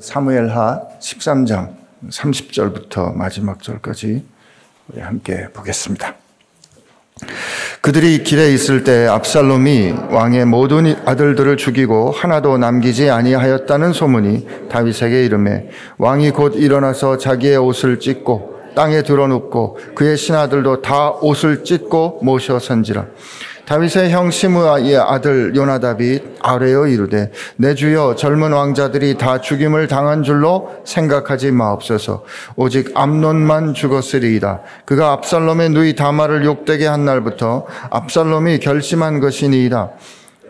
사무엘하 13장 30절부터 마지막 절까지 우리 함께 보겠습니다. 그들이 길에 있을 때 압살롬이 왕의 모든 아들들을 죽이고 하나도 남기지 아니하였다는 소문이 다윗에게 이름해 왕이 곧 일어나서 자기의 옷을 찢고 땅에 드러눕고 그의 신하들도 다 옷을 찢고 모셔 선지라 다윗의 형 시므아의 아들 요나답이 아뢰어 이르되 내 주여 젊은 왕자들이 다 죽임을 당한 줄로 생각하지 마옵소서. 오직 암논만 죽었으리이다. 그가 압살롬의 누이 다말을 욕되게 한 날부터 압살롬이 결심한 것이니이다.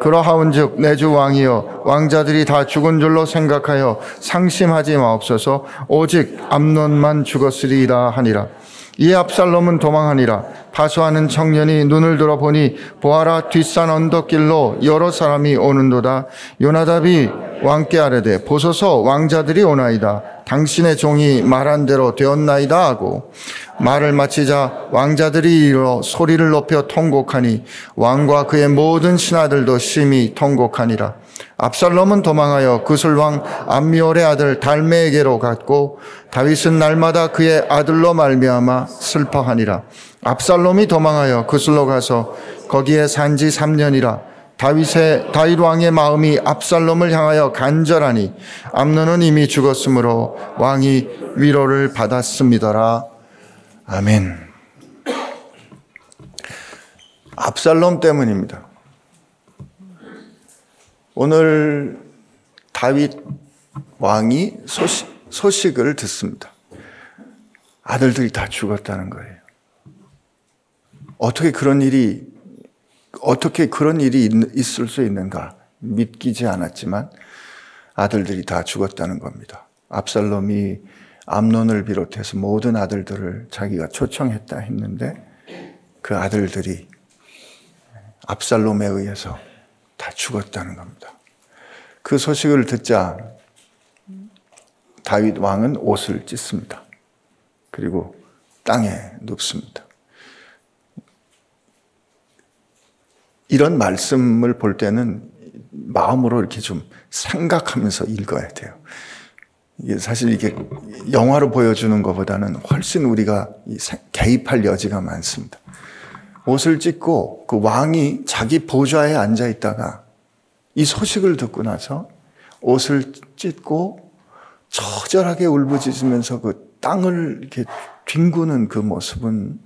그러하온즉 내 주 왕이여 왕자들이 다 죽은 줄로 생각하여 상심하지 마옵소서. 오직 암논만 죽었으리이다 하니라 이에 압살롬은 도망하니라. 파수하는 청년이 눈을 들어 보니 보아라 뒷산 언덕길로 여러 사람이 오는도다. 요나답이 왕께 아뢰되 보소서 왕자들이 오나이다. 당신의 종이 말한 대로 되었나이다 하고 말을 마치자 왕자들이 일어 소리를 높여 통곡하니 왕과 그의 모든 신하들도 심히 통곡하니라 압살롬은 도망하여 그술왕 암미올의 아들 달메에게로 갔고 다윗은 날마다 그의 아들로 말미암아 슬퍼하니라 압살롬이 도망하여 그술로 가서 거기에 산지 3년이라 다윗의 다윗 왕의 마음이 압살롬을 향하여 간절하니 암논은 이미 죽었으므로 왕이 위로를 받았습니다라 아멘. 압살롬 때문입니다. 오늘 다윗 왕이 소식, 소식을 듣습니다. 아들들이 다 죽었다는 거예요. 어떻게 그런 일이 어떻게 그런 일이 있을 수 있는가 믿기지 않았지만 아들들이 다 죽었다는 겁니다. 압살롬이 암론을 비롯해서 모든 아들들을 자기가 초청했다 했는데 그 아들들이 압살롬에 의해서 다 죽었다는 겁니다. 그 소식을 듣자 다윗 왕은 옷을 찢습니다. 그리고 땅에 눕습니다. 이런 말씀을 볼 때는 마음으로 이렇게 좀 생각하면서 읽어야 돼요. 사실 이게 영화로 보여주는 것보다는 훨씬 우리가 개입할 여지가 많습니다. 옷을 찢고 그 왕이 자기 보좌에 앉아 있다가 이 소식을 듣고 나서 옷을 찢고 처절하게 울부짖으면서 그 땅을 이렇게 뒹구는 그 모습은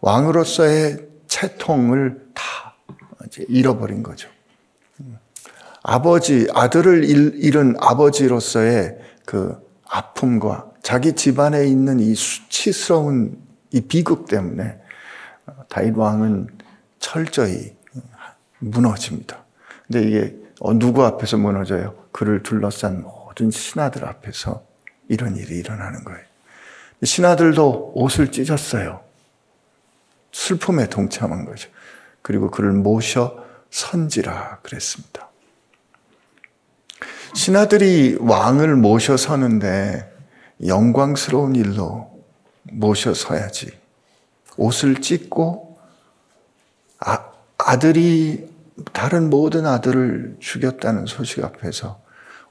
왕으로서의 채통을 다 잃어버린 거죠. 아버지, 아들을 잃은 아버지로서의 그 아픔과 자기 집안에 있는 이 수치스러운 이 비극 때문에 다윗 왕은 철저히 무너집니다. 근데 이게 어, 누구 앞에서 무너져요? 그를 둘러싼 모든 신하들 앞에서 이런 일이 일어나는 거예요. 신하들도 옷을 찢었어요. 슬픔에 동참한 거죠. 그리고 그를 모셔 선지라 그랬습니다. 신하들이 왕을 모셔 서는데 영광스러운 일로 모셔 서야지. 옷을 찢고 아, 아들이 다른 모든 아들을 죽였다는 소식 앞에서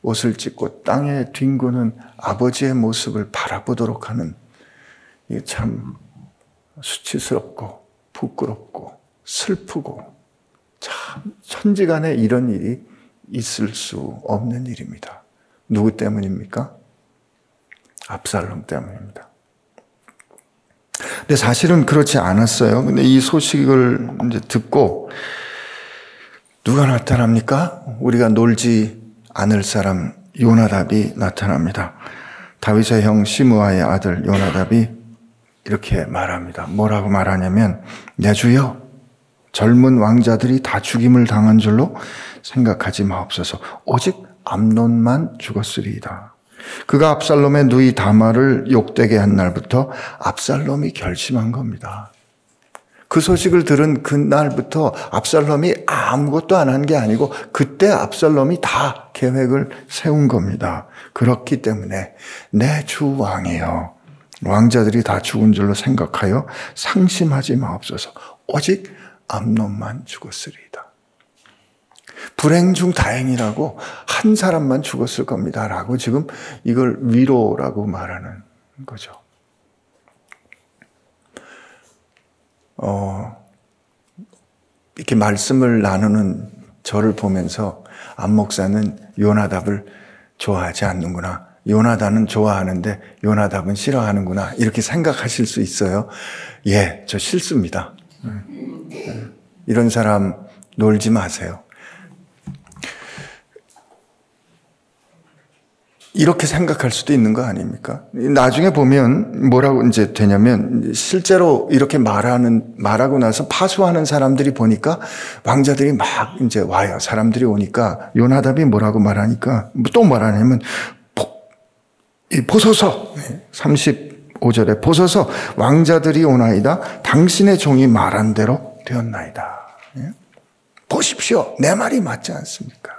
옷을 찢고 땅에 뒹구는 아버지의 모습을 바라보도록 하는 이게 참 수치스럽고 부끄럽고 슬프고 참 천지간에 이런 일이 있을 수 없는 일입니다. 누구 때문입니까? 압살롬 때문입니다. 근데 사실은 그렇지 않았어요. 근데 이 소식을 이제 듣고 누가 나타납니까? 우리가 놀지 않을 사람 요나답이 나타납니다. 다윗의 형 시므아의 아들 요나답이 이렇게 말합니다. 뭐라고 말하냐면 내 주여 젊은 왕자들이 다 죽임을 당한 줄로 생각하지 마옵소서. 오직 암론만 죽었으리이다. 그가 압살롬의 누이 다말을 욕되게 한 날부터 압살롬이 결심한 겁니다. 그 소식을 들은 그날부터 압살롬이 아무것도 안 한 게 아니고 그때 압살롬이 다 계획을 세운 겁니다. 그렇기 때문에 내 주 왕이여 왕자들이 다 죽은 줄로 생각하여 상심하지 마옵소서. 오직 암론만 죽었으리이다. 불행 중 다행이라고 한 사람만 죽었을 겁니다. 라고 지금 이걸 위로라고 말하는 거죠. 어, 이렇게 말씀을 나누는 저를 보면서 안 목사는 요나답을 좋아하지 않는구나. 요나단은 좋아하는데 요나답은 싫어하는구나. 이렇게 생각하실 수 있어요. 예, 저 싫습니다. 이런 사람 놀지 마세요. 이렇게 생각할 수도 있는 거 아닙니까? 나중에 보면 뭐라고 이제 되냐면 실제로 이렇게 말하는 말하고 나서 파수하는 사람들이 보니까 왕자들이 막 이제 와요. 사람들이 오니까 요나답이 뭐라고 말하니까 또 말하냐면 보소서 35절에 보소서 왕자들이 오나이다 당신의 종이 말한 대로 되었나이다. 예? 보십시오. 내 말이 맞지 않습니까?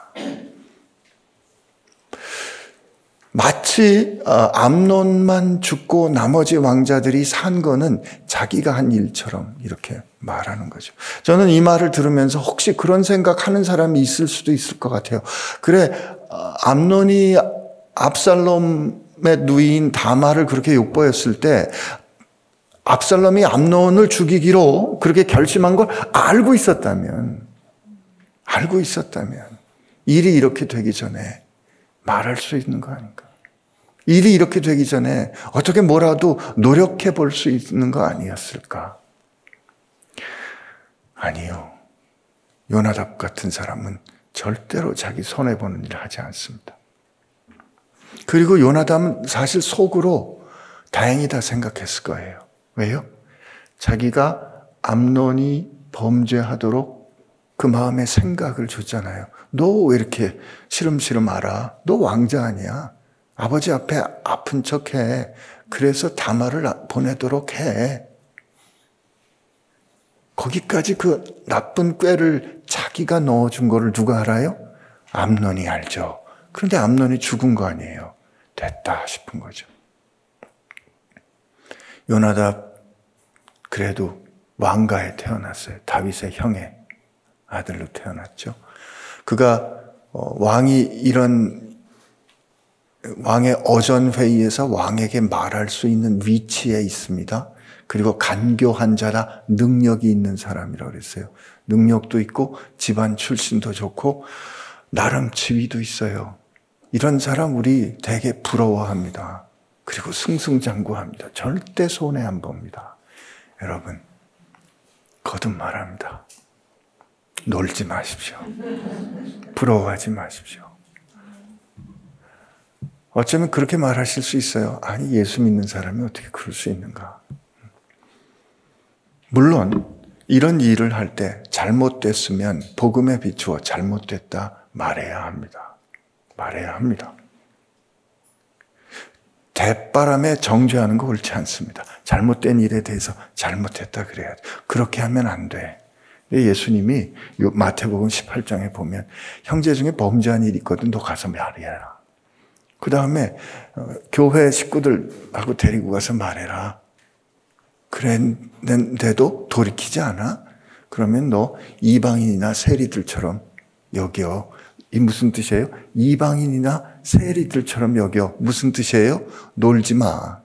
마치 어, 암론만 죽고 나머지 왕자들이 산 거는 자기가 한 일처럼 이렇게 말하는 거죠. 저는 이 말을 들으면서 혹시 그런 생각하는 사람이 있을 수도 있을 것 같아요. 그래 어, 암론이 압살롬의 누이인 다마를 그렇게 욕보였을 때 압살롬이 암론을 죽이기로 그렇게 결심한 걸 알고 있었다면 알고 있었다면 일이 이렇게 되기 전에 말할 수 있는 거 아닌가? 일이 이렇게 되기 전에 어떻게 뭐라도 노력해 볼 수 있는 거 아니었을까? 아니요. 요나답 같은 사람은 절대로 자기 손해보는 일을 하지 않습니다. 그리고 요나답은 사실 속으로 다행이다 생각했을 거예요. 왜요? 자기가 암론이 범죄하도록 그 마음에 생각을 줬잖아요. 너 왜 이렇게 시름시름 알아? 너 왕자 아니야? 아버지 앞에 아픈 척 해. 그래서 다마를 보내도록 해. 거기까지 그 나쁜 꾀를 자기가 넣어준 거를 누가 알아요? 암론이 알죠. 그런데 암론이 죽은 거 아니에요. 됐다 싶은 거죠. 요나답 그래도 왕가에 태어났어요. 다윗의 형의 아들로 태어났죠. 그가 어, 왕이 이런 왕의 어전 회의에서 왕에게 말할 수 있는 위치에 있습니다. 그리고 간교한 자라 능력이 있는 사람이라고 그랬어요. 능력도 있고 집안 출신도 좋고 나름 지위도 있어요. 이런 사람 우리 되게 부러워합니다. 그리고 승승장구합니다. 절대 손해 안 봅니다. 여러분 거듭 말합니다. 놀지 마십시오. 부러워하지 마십시오. 어쩌면 그렇게 말하실 수 있어요. 아니, 예수 믿는 사람이 어떻게 그럴 수 있는가? 물론, 이런 일을 할 때 잘못됐으면 복음에 비추어 잘못됐다 말해야 합니다. 말해야 합니다. 대바람에 정죄하는 거 옳지 않습니다. 잘못된 일에 대해서 잘못했다 그래야 돼. 그렇게 하면 안 돼. 예수님이 마태복음 18장에 보면 형제 중에 범죄한 일이 있거든 너 가서 말해라. 그 다음에 어, 교회 식구들하고 데리고 가서 말해라. 그랬는데도 돌이키지 않아? 그러면 너 이방인이나 세리들처럼 여겨. 이 무슨 뜻이에요? 이방인이나 세리들처럼 여겨. 무슨 뜻이에요? 놀지 마.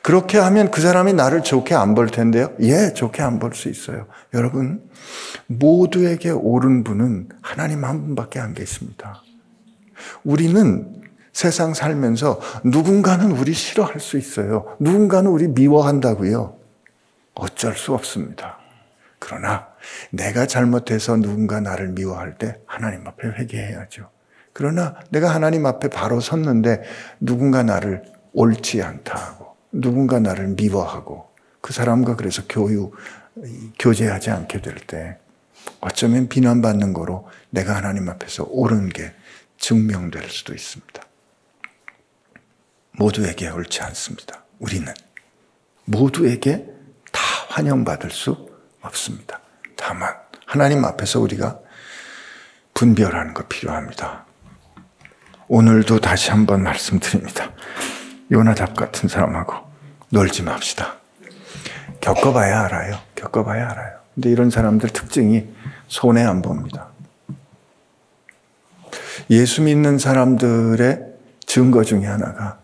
그렇게 하면 그 사람이 나를 좋게 안 볼 텐데요? 예, 좋게 안 볼 수 있어요. 여러분, 모두에게 옳은 분은 하나님 한 분밖에 안 계십니다. 우리는 세상 살면서 누군가는 우리 싫어할 수 있어요. 누군가는 우리 미워한다고요. 어쩔 수 없습니다. 그러나 내가 잘못해서 누군가 나를 미워할 때 하나님 앞에 회개해야죠. 그러나 내가 하나님 앞에 바로 섰는데 누군가 나를 옳지 않다 하고 누군가 나를 미워하고 그 사람과 그래서 교유, 교제하지 않게 될 때 어쩌면 비난받는 거로 내가 하나님 앞에서 옳은 게 증명될 수도 있습니다. 모두에게 옳지 않습니다. 우리는 모두에게 다 환영받을 수 없습니다. 다만 하나님 앞에서 우리가 분별하는 거 필요합니다. 오늘도 다시 한번 말씀드립니다. 요나답 같은 사람하고 놀지 맙시다. 겪어봐야 알아요. 겪어봐야 알아요. 근데 이런 사람들 특징이 손해 안 봅니다. 예수 믿는 사람들의 증거 중에 하나가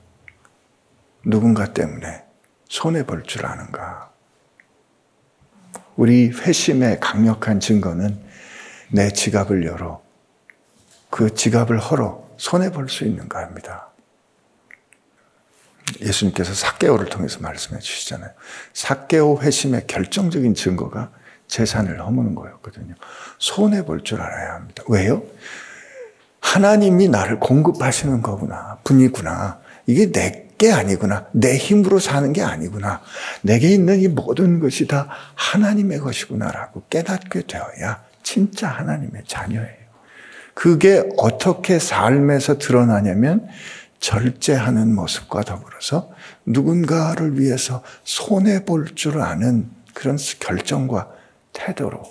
누군가 때문에 손해 볼 줄 아는가. 우리 회심의 강력한 증거는 내 지갑을 열어 그 지갑을 헐어 손해 볼 수 있는가 합니다. 예수님께서 사개오를 통해서 말씀해 주시잖아요. 사개오 회심의 결정적인 증거가 재산을 허무는 거였거든요. 손해 볼 줄 알아야 합니다. 왜요? 하나님이 나를 공급하시는 거구나. 분이구나. 이게 내 게 아니구나. 내 힘으로 사는 게 아니구나. 내게 있는 이 모든 것이 다 하나님의 것이구나라고 깨닫게 되어야 진짜 하나님의 자녀예요. 그게 어떻게 삶에서 드러나냐면 절제하는 모습과 더불어서 누군가를 위해서 손해 볼 줄 아는 그런 결정과 태도로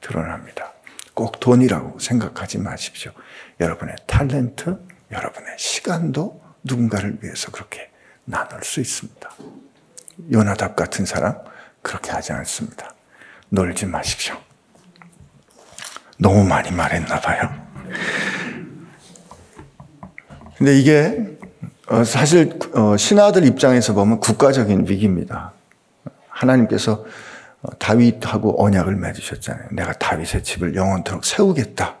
드러납니다. 꼭 돈이라고 생각하지 마십시오. 여러분의 탤런트, 여러분의 시간도 누군가를 위해서 그렇게 나눌 수 있습니다. 요나답 같은 사람 그렇게 하지 않습니다. 놀지 마십시오. 너무 많이 말했나 봐요. 근데 이게 어, 사실 어, 신하들 입장에서 보면 국가적인 위기입니다. 하나님께서 어, 다윗하고 언약을 맺으셨잖아요. 내가 다윗의 집을 영원토록 세우겠다.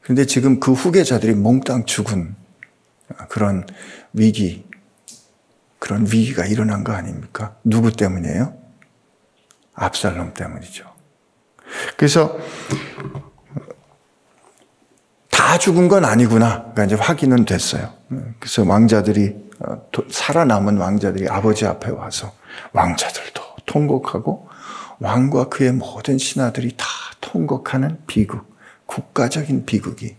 그런데 지금 그 후계자들이 몽땅 죽은 그런 위기, 그런 위기가 일어난 거 아닙니까? 누구 때문이에요? 압살롬 때문이죠. 그래서 다 죽은 건 아니구나. 그러니까 이제 확인은 됐어요. 그래서 왕자들이 어, 살아남은 왕자들이 아버지 앞에 와서 왕자들도 통곡하고 왕과 그의 모든 신하들이 다 통곡하는 비극, 국가적인 비극이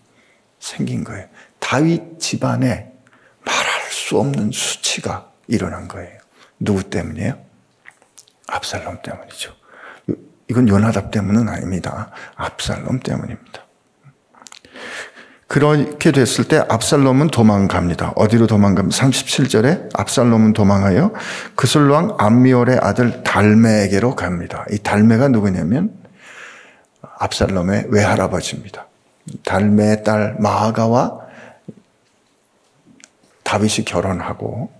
생긴 거예요. 다윗 집안에 말할 수 없는 수치가 일어난 거예요. 누구 때문이에요? 압살롬 때문이죠. 이건 요나답 때문은 아닙니다. 압살롬 때문입니다. 그렇게 됐을 때 압살롬은 도망갑니다. 어디로 도망갑니다. 37절에 압살롬은 도망하여 그술왕 암미올의 아들 달메에게로 갑니다. 이 달메가 누구냐면 압살롬의 외할아버지입니다. 달메의 딸 마아가와 다윗이 결혼하고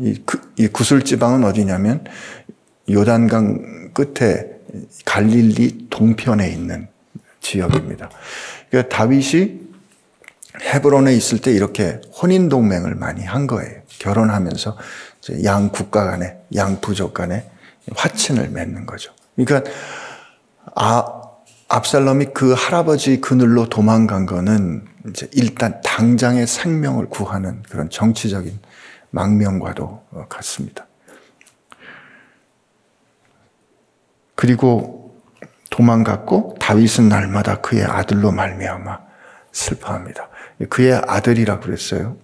이, 그, 이 구슬 지방은 어디냐면 요단강 끝에 갈릴리 동편에 있는 지역입니다. 그러니까 다윗이 헤브론에 있을 때 이렇게 혼인 동맹을 많이 한 거예요. 결혼하면서 양 국가 간에 양 부족 간에 화친을 맺는 거죠. 그러니까 아 압살롬이 그 할아버지 그늘로 도망간 거는 이제 일단 당장의 생명을 구하는 그런 정치적인 망명과도 같습니다. 그리고 도망갔고 다윗은 날마다 그의 아들로 말미암아 슬퍼합니다. 그의 아들이라 그랬어요.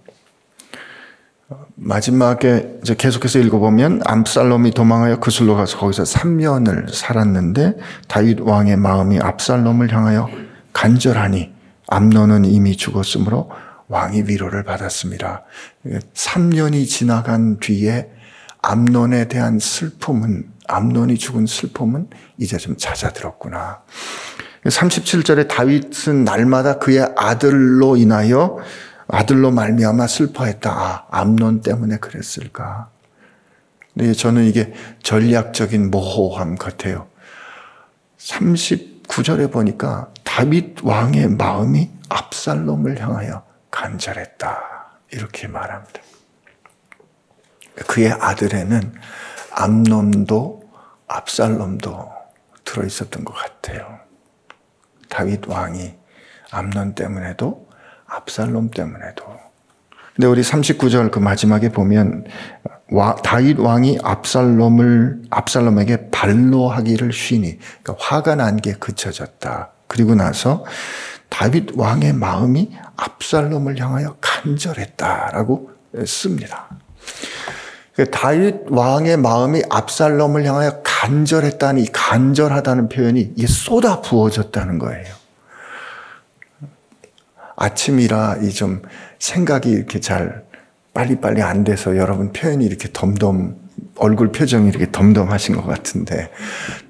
마지막에 이제 계속해서 읽어보면 암살롬이 도망하여 그술로 가서 거기서 3년을 살았는데 다윗 왕의 마음이 압살롬을 향하여 간절하니 암론은 이미 죽었으므로 왕이 위로를 받았습니다. 3년이 지나간 뒤에 암론에 대한 슬픔은 암론이 죽은 슬픔은 이제 좀 잦아들었구나. 37절에 다윗은 날마다 그의 아들로 인하여 아들로 말미암아 슬퍼했다. 아, 암론 때문에 그랬을까? 네, 저는 이게 전략적인 모호함 같아요. 39절에 보니까 다윗 왕의 마음이 압살롬을 향하여 간절했다. 이렇게 말합니다. 그의 아들에는 암론도 압살롬도 들어 있었던 것 같아요. 다윗 왕이 암론 때문에도 압살롬 때문에도. 근데 우리 39절 그 마지막에 보면 와, 다윗 왕이 압살롬을 압살롬에게 반로하기를 쉬니 그러니까 화가 난 게 그쳐졌다. 그리고 나서 다윗 왕의 마음이 압살롬을 향하여 간절했다라고 씁니다. 그 다윗 왕의 마음이 압살롬을 향하여 간 절했다니 간절하다는 표현이 이게 쏟아 부어졌다는 거예요. 아침이라 이 좀 생각이 이렇게 잘 빨리빨리 안 돼서 여러분 표현이 이렇게 덤덤 얼굴 표정이 이렇게 덤덤하신 것 같은데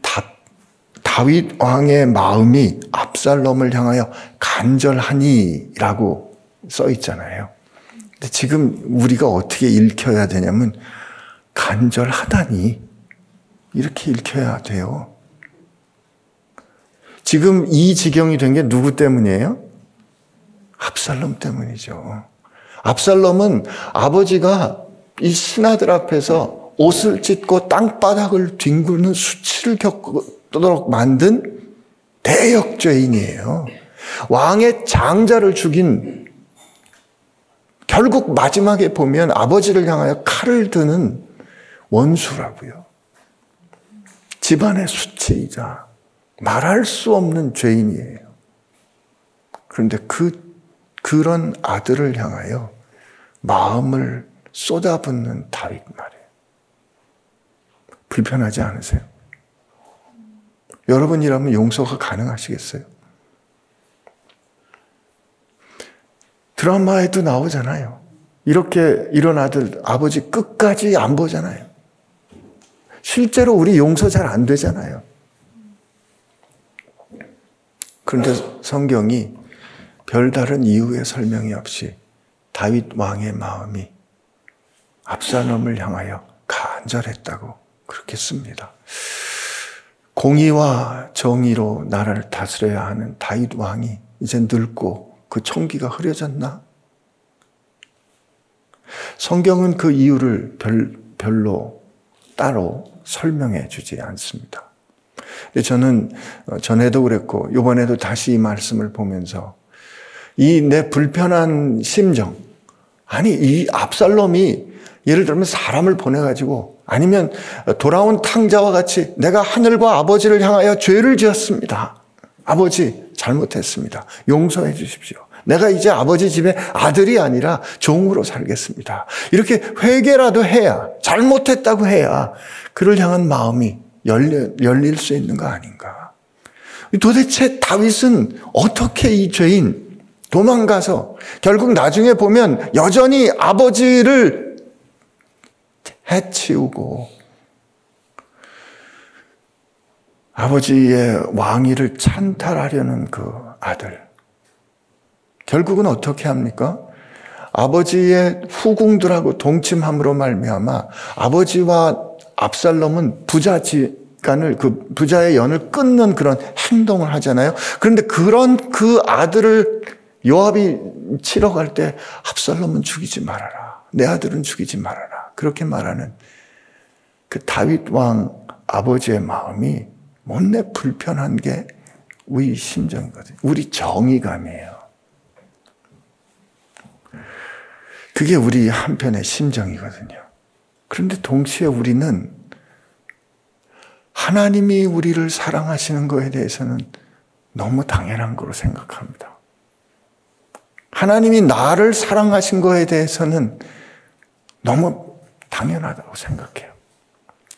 다 다윗 왕의 마음이 압살롬을 향하여 간절하니라고 써 있잖아요. 근데 지금 우리가 어떻게 읽혀야 되냐면 간절하다니 이렇게 읽혀야 돼요. 지금 이 지경이 된 게 누구 때문이에요? 압살롬 때문이죠. 압살롬은 아버지가 이 신하들 앞에서 옷을 찢고 땅바닥을 뒹구는 수치를 겪도록 만든 대역죄인이에요. 왕의 장자를 죽인 결국 마지막에 보면 아버지를 향하여 칼을 드는 원수라고요. 집안의 수치이자 말할 수 없는 죄인이에요. 그런데 그, 그런 아들을 향하여 마음을 쏟아붓는 다윗 말이에요. 불편하지 않으세요? 여러분이라면 용서가 가능하시겠어요? 드라마에도 나오잖아요. 이렇게 이런 아들, 아버지 끝까지 안 보잖아요. 실제로 우리 용서 잘 안 되잖아요. 그런데 성경이 별다른 이유의 설명이 없이 다윗 왕의 마음이 압살롬을 향하여 간절했다고 그렇게 씁니다. 공의와 정의로 나라를 다스려야 하는 다윗 왕이 이제 늙고 그 총기가 흐려졌나? 성경은 그 이유를 별, 별로 따로 설명해 주지 않습니다. 저는 전에도 그랬고, 이번에도 다시 이 말씀을 보면서 이 내 불편한 심정, 아니, 이 압살롬이 예를 들면 사람을 보내 가지고 아니면 돌아온 탕자와 같이 내가 하늘과 아버지를 향하여 죄를 지었습니다. 아버지, 잘못했습니다. 용서해 주십시오. 내가 이제 아버지 집의 아들이 아니라 종으로 살겠습니다. 이렇게 회개라도 해야, 잘못했다고 해야 그를 향한 마음이 열려, 열릴 수 있는 거 아닌가. 도대체 다윗은 어떻게 이 죄인 도망가서 결국 나중에 보면 여전히 아버지를 해치우고 아버지의 왕위를 찬탈하려는 그 아들. 결국은 어떻게 합니까? 아버지의 후궁들하고 동침함으로 말미암아 아버지와 압살롬은 부자지 간을 그 부자의 연을 끊는 그런 행동을 하잖아요. 그런데 그런 그 아들을 요압이 치러 갈 때 압살롬은 죽이지 말아라. 내 아들은 죽이지 말아라. 그렇게 말하는 그 다윗 왕 아버지의 마음이 못내 불편한 게 우리 심정이거든요. 우리 정의감이에요. 그게 우리 한편의 심정이거든요. 그런데 동시에 우리는 하나님이 우리를 사랑하시는 것에 대해서는 너무 당연한 거로 생각합니다. 하나님이 나를 사랑하신 것에 대해서는 너무 당연하다고 생각해요.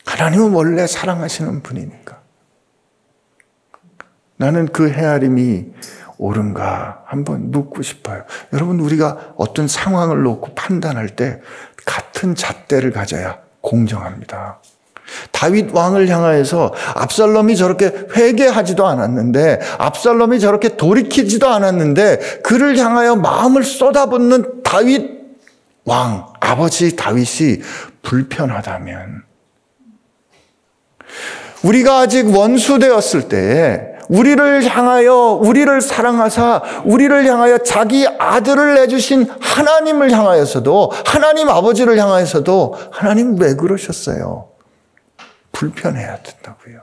하나님은 원래 사랑하시는 분이니까. 나는 그 헤아림이 옳은가 한번 묻고 싶어요. 여러분, 우리가 어떤 상황을 놓고 판단할 때 같은 잣대를 가져야 공정합니다. 다윗 왕을 향하여서 압살롬이 저렇게 회개하지도 않았는데 압살롬이 저렇게 돌이키지도 않았는데 그를 향하여 마음을 쏟아붓는 다윗 왕 아버지 다윗이 불편하다면 우리가 아직 원수 되었을 때 우리를 향하여 우리를 사랑하사 우리를 향하여 자기 아들을 내주신 하나님을 향하여서도 하나님 아버지를 향하여서도 하나님 왜 그러셨어요? 불편해야 된다고요.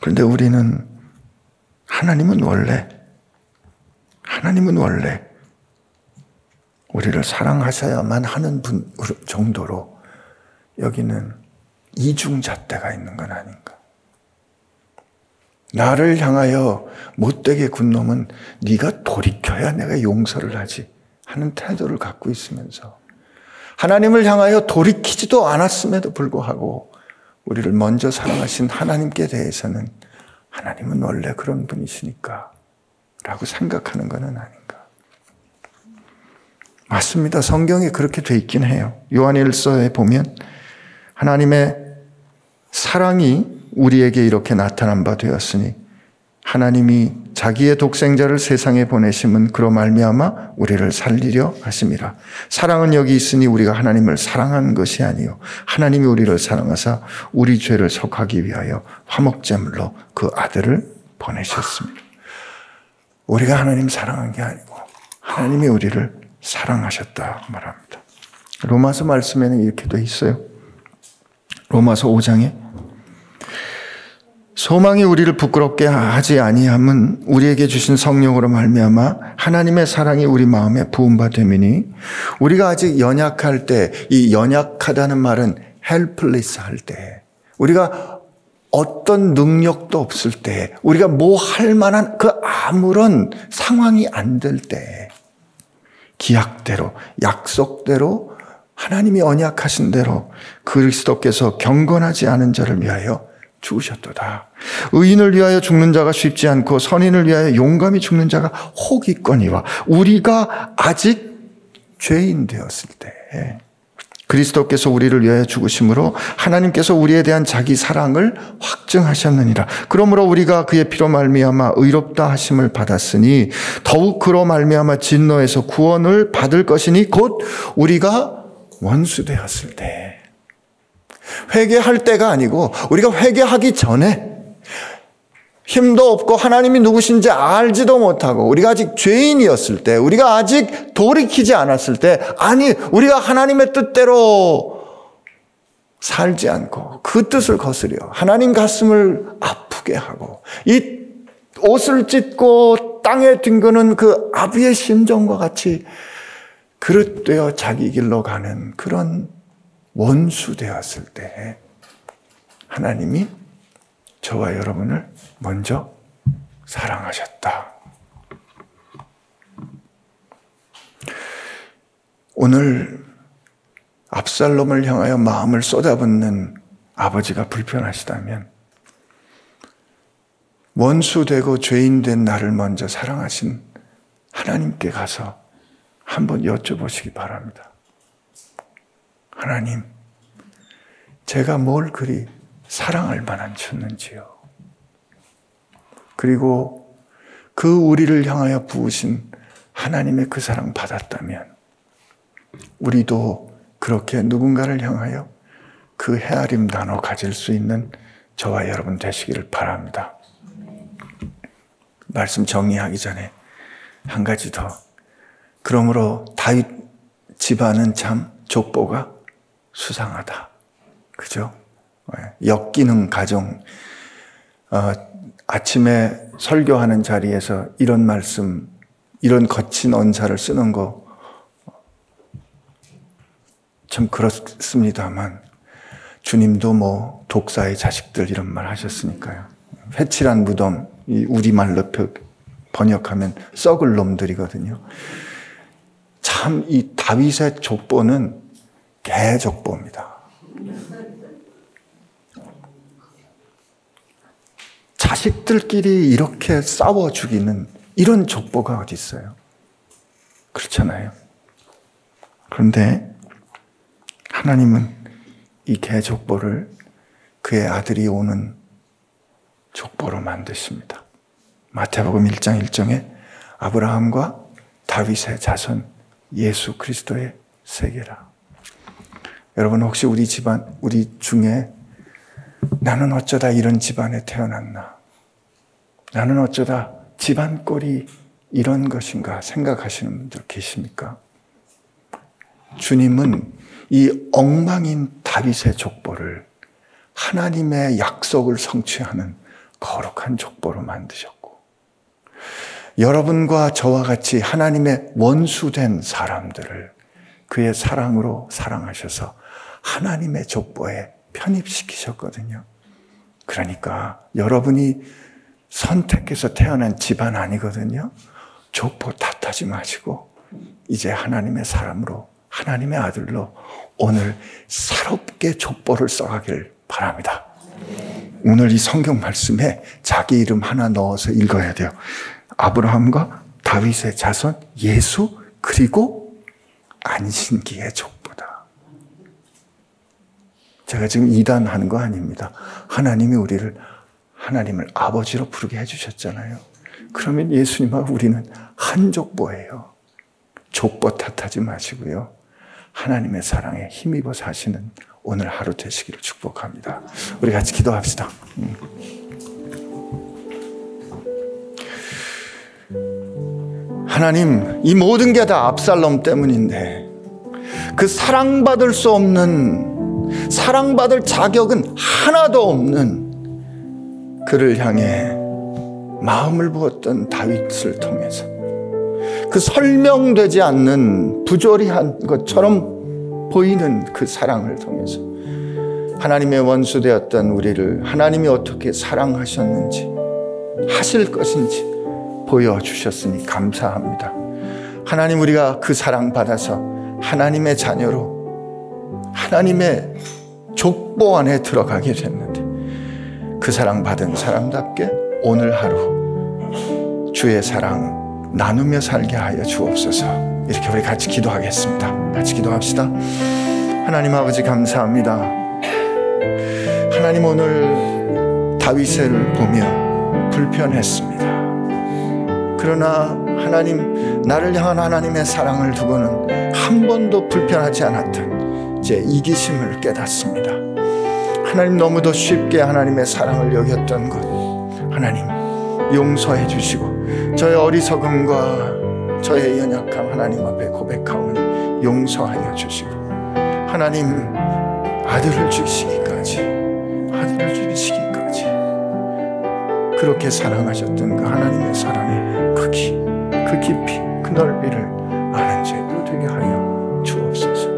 그런데 우리는 하나님은 원래 하나님은 원래 우리를 사랑하셔야만 하는 분 정도로 여기는 이중잣대가 있는 건 아닌가. 나를 향하여 못되게 군 놈은 네가 돌이켜야 내가 용서를 하지 하는 태도를 갖고 있으면서 하나님을 향하여 돌이키지도 않았음에도 불구하고 우리를 먼저 사랑하신 하나님께 대해서는 하나님은 원래 그런 분이시니까 라고 생각하는 것은 아닌가. 맞습니다. 성경에 그렇게 돼 있긴 해요. 요한일서에 보면 하나님의 사랑이 우리에게 이렇게 나타난 바 되었으니 하나님이 자기의 독생자를 세상에 보내심은 그로 말미암아 우리를 살리려 하심이라. 사랑은 여기 있으니 우리가 하나님을 사랑한 것이 아니요 하나님이 우리를 사랑하사 우리 죄를 속하기 위하여 화목제물로 그 아들을 보내셨습니다. 우리가 하나님 사랑한 게 아니고 하나님이 우리를 사랑하셨다 말합니다. 로마서 말씀에는 이렇게 돼 있어요. 로마서 5장에? 소망이 우리를 부끄럽게 하지 아니함은 우리에게 주신 성령으로 말미암아 하나님의 사랑이 우리 마음에 부음바 됨이니 우리가 아직 연약할 때 이 연약하다는 말은 helpless 할 때 우리가 어떤 능력도 없을 때 우리가 뭐 할 만한 그 아무런 상황이 안 될 때 기약대로 약속대로 하나님이 언약하신 대로 그리스도께서 경건하지 않은 자를 위하여 죽으셨도다. 의인을 위하여 죽는 자가 쉽지 않고 선인을 위하여 용감히 죽는 자가 혹 있거니와 우리가 아직 죄인 되었을 때 그리스도께서 우리를 위하여 죽으심으로 하나님께서 우리에 대한 자기 사랑을 확증하셨느니라. 그러므로 우리가 그의 피로 말미암아 의롭다 하심을 받았으니 더욱 그로 말미암아 진노에서 구원을 받을 것이니 곧 우리가 원수 되었을 때. 회개할 때가 아니고 우리가 회개하기 전에 힘도 없고 하나님이 누구신지 알지도 못하고 우리가 아직 죄인이었을 때 우리가 아직 돌이키지 않았을 때 아니 우리가 하나님의 뜻대로 살지 않고 그 뜻을 거스려 하나님 가슴을 아프게 하고 이 옷을 찢고 땅에 뒹구는 그 아비의 심정과 같이 그릇되어 자기 길로 가는 그런 원수 되었을 때 하나님이 저와 여러분을 먼저 사랑하셨다. 오늘 압살롬을 향하여 마음을 쏟아붓는 아버지가 불편하시다면 원수 되고 죄인 된 나를 먼저 사랑하신 하나님께 가서 한번 여쭤보시기 바랍니다. 하나님, 제가 뭘 그리 사랑할 만한 쳤는지요. 그리고 그 우리를 향하여 부으신 하나님의 그 사랑 받았다면 우리도 그렇게 누군가를 향하여 그 헤아림 나눠 가질 수 있는 저와 여러분 되시기를 바랍니다. 말씀 정리하기 전에 한 가지 더. 그러므로 다윗 집안은 참 족보가 수상하다. 그죠? 예, 엮이는 가정. 어, 아침에 설교하는 자리에서 이런 말씀, 이런 거친 언사를 쓰는 거, 참 그렇습니다만, 주님도 뭐, 독사의 자식들 이런 말 하셨으니까요. 회칠한 무덤, 이 우리말로 번역하면 썩을 놈들이거든요. 참 이 다윗의 족보는 개족보입니다. 자식들끼리 이렇게 싸워 죽이는 이런 족보가 어디 있어요? 그렇잖아요. 그런데 하나님은 이 개족보를 그의 아들이 오는 족보로 만드십니다. 마태복음 1장 1정에 아브라함과 다윗의 자손 예수 그리스도의 세계라. 여러분 혹시 우리 집안, 우리 중에 나는 어쩌다 이런 집안에 태어났나? 나는 어쩌다 집안 꼴이 이런 것인가 생각하시는 분들 계십니까? 주님은 이 엉망인 다윗의 족보를 하나님의 약속을 성취하는 거룩한 족보로 만드셨고, 여러분과 저와 같이 하나님의 원수된 사람들을 그의 사랑으로 사랑하셔서 하나님의 족보에 편입시키셨거든요. 그러니까 여러분이 선택해서 태어난 집안 아니거든요. 족보 탓하지 마시고 이제 하나님의 사람으로 하나님의 아들로 오늘 새롭게 족보를 써가길 바랍니다. 오늘 이 성경 말씀에 자기 이름 하나 넣어서 읽어야 돼요. 아브라함과 다윗의 자손 예수 그리고 안신기의 족보. 제가 지금 이단하는 거 아닙니다. 하나님이 우리를 하나님을 아버지로 부르게 해주셨잖아요. 그러면 예수님하고 우리는 한 족보예요. 족보 탓하지 마시고요. 하나님의 사랑에 힘입어 사시는 오늘 하루 되시기를 축복합니다. 우리 같이 기도합시다. 하나님, 이 모든 게 다 압살롬 때문인데, 그 사랑받을 수 없는, 사랑받을 자격은 하나도 없는 그를 향해 마음을 부었던 다윗을 통해서 그 설명되지 않는 부조리한 것처럼 보이는 그 사랑을 통해서 하나님의 원수 되었던 우리를 하나님이 어떻게 사랑하셨는지 하실 것인지 보여주셨으니 감사합니다. 하나님 우리가 그 사랑 받아서 하나님의 자녀로 하나님의 족보 안에 들어가게 됐는데 그 사랑 받은 사람답게 오늘 하루 주의 사랑 나누며 살게 하여 주옵소서. 이렇게 우리 같이 기도하겠습니다. 같이 기도합시다. 하나님 아버지 감사합니다. 하나님 오늘 다윗을 보며 불편했습니다. 그러나 하나님 나를 향한 하나님의 사랑을 두고는 한 번도 불편하지 않았던 제 이기심을 깨닫습니다. 하나님 너무도 쉽게 하나님의 사랑을 여겼던 것 하나님 용서해 주시고 저의 어리석음과 저의 연약함 하나님 앞에 고백하오니 용서하여 주시고 하나님 아들을 주시기까지 그렇게 사랑하셨던 그 하나님의 사랑의 그 기, 그 깊이, 그 넓이를 아는 죄로 되게 하여 주옵소서.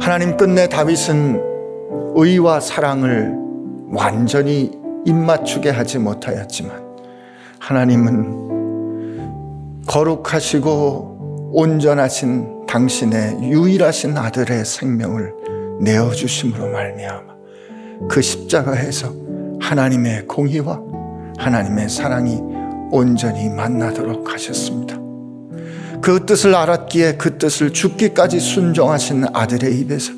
하나님 끝내 다윗은 의와 사랑을 완전히 입맞추게 하지 못하였지만 하나님은 거룩하시고 온전하신 당신의 유일하신 아들의 생명을 내어 주심으로 말미암아 그 십자가에서 하나님의 공의와 하나님의 사랑이 온전히 만나도록 하셨습니다. 그 뜻을 알았기에 그 뜻을 죽기까지 순종하신 아들의 입에서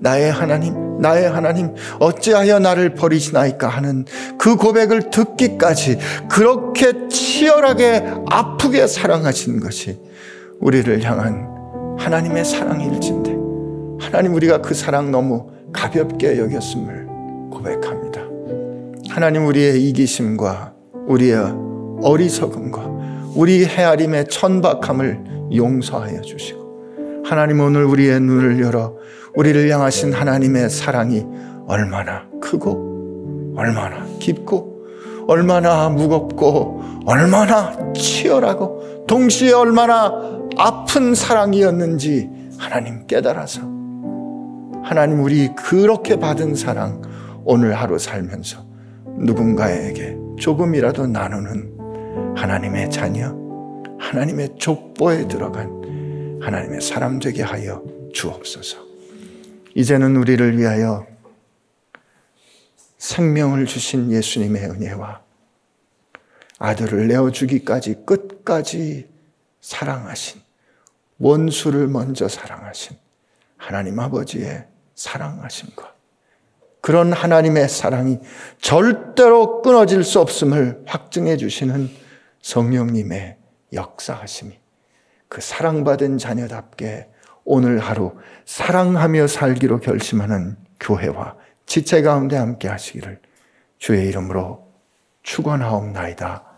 나의 하나님, 나의 하나님, 어찌하여 나를 버리시나이까 하는 그 고백을 듣기까지 그렇게 치열하게 아프게 사랑하신 것이 우리를 향한 하나님의 사랑일진데 하나님 우리가 그 사랑 너무 가볍게 여겼음을. 하나님 우리의 이기심과 우리의 어리석음과 우리 헤아림의 천박함을 용서하여 주시고 하나님 오늘 우리의 눈을 열어 우리를 향하신 하나님의 사랑이 얼마나 크고 얼마나 깊고 얼마나 무겁고 얼마나 치열하고 동시에 얼마나 아픈 사랑이었는지 하나님 깨달아서 하나님 우리 그렇게 받은 사랑 오늘 하루 살면서 누군가에게 조금이라도 나누는 하나님의 자녀, 하나님의 족보에 들어간 하나님의 사람 되게 하여 주옵소서. 이제는 우리를 위하여 생명을 주신 예수님의 은혜와 아들을 내어주기까지 끝까지 사랑하신 원수를 먼저 사랑하신 하나님 아버지의 사랑하심과 그런 하나님의 사랑이 절대로 끊어질 수 없음을 확증해 주시는 성령님의 역사하심이 그 사랑받은 자녀답게 오늘 하루 사랑하며 살기로 결심하는 교회와 지체 가운데 함께 하시기를 주의 이름으로 축원하옵나이다.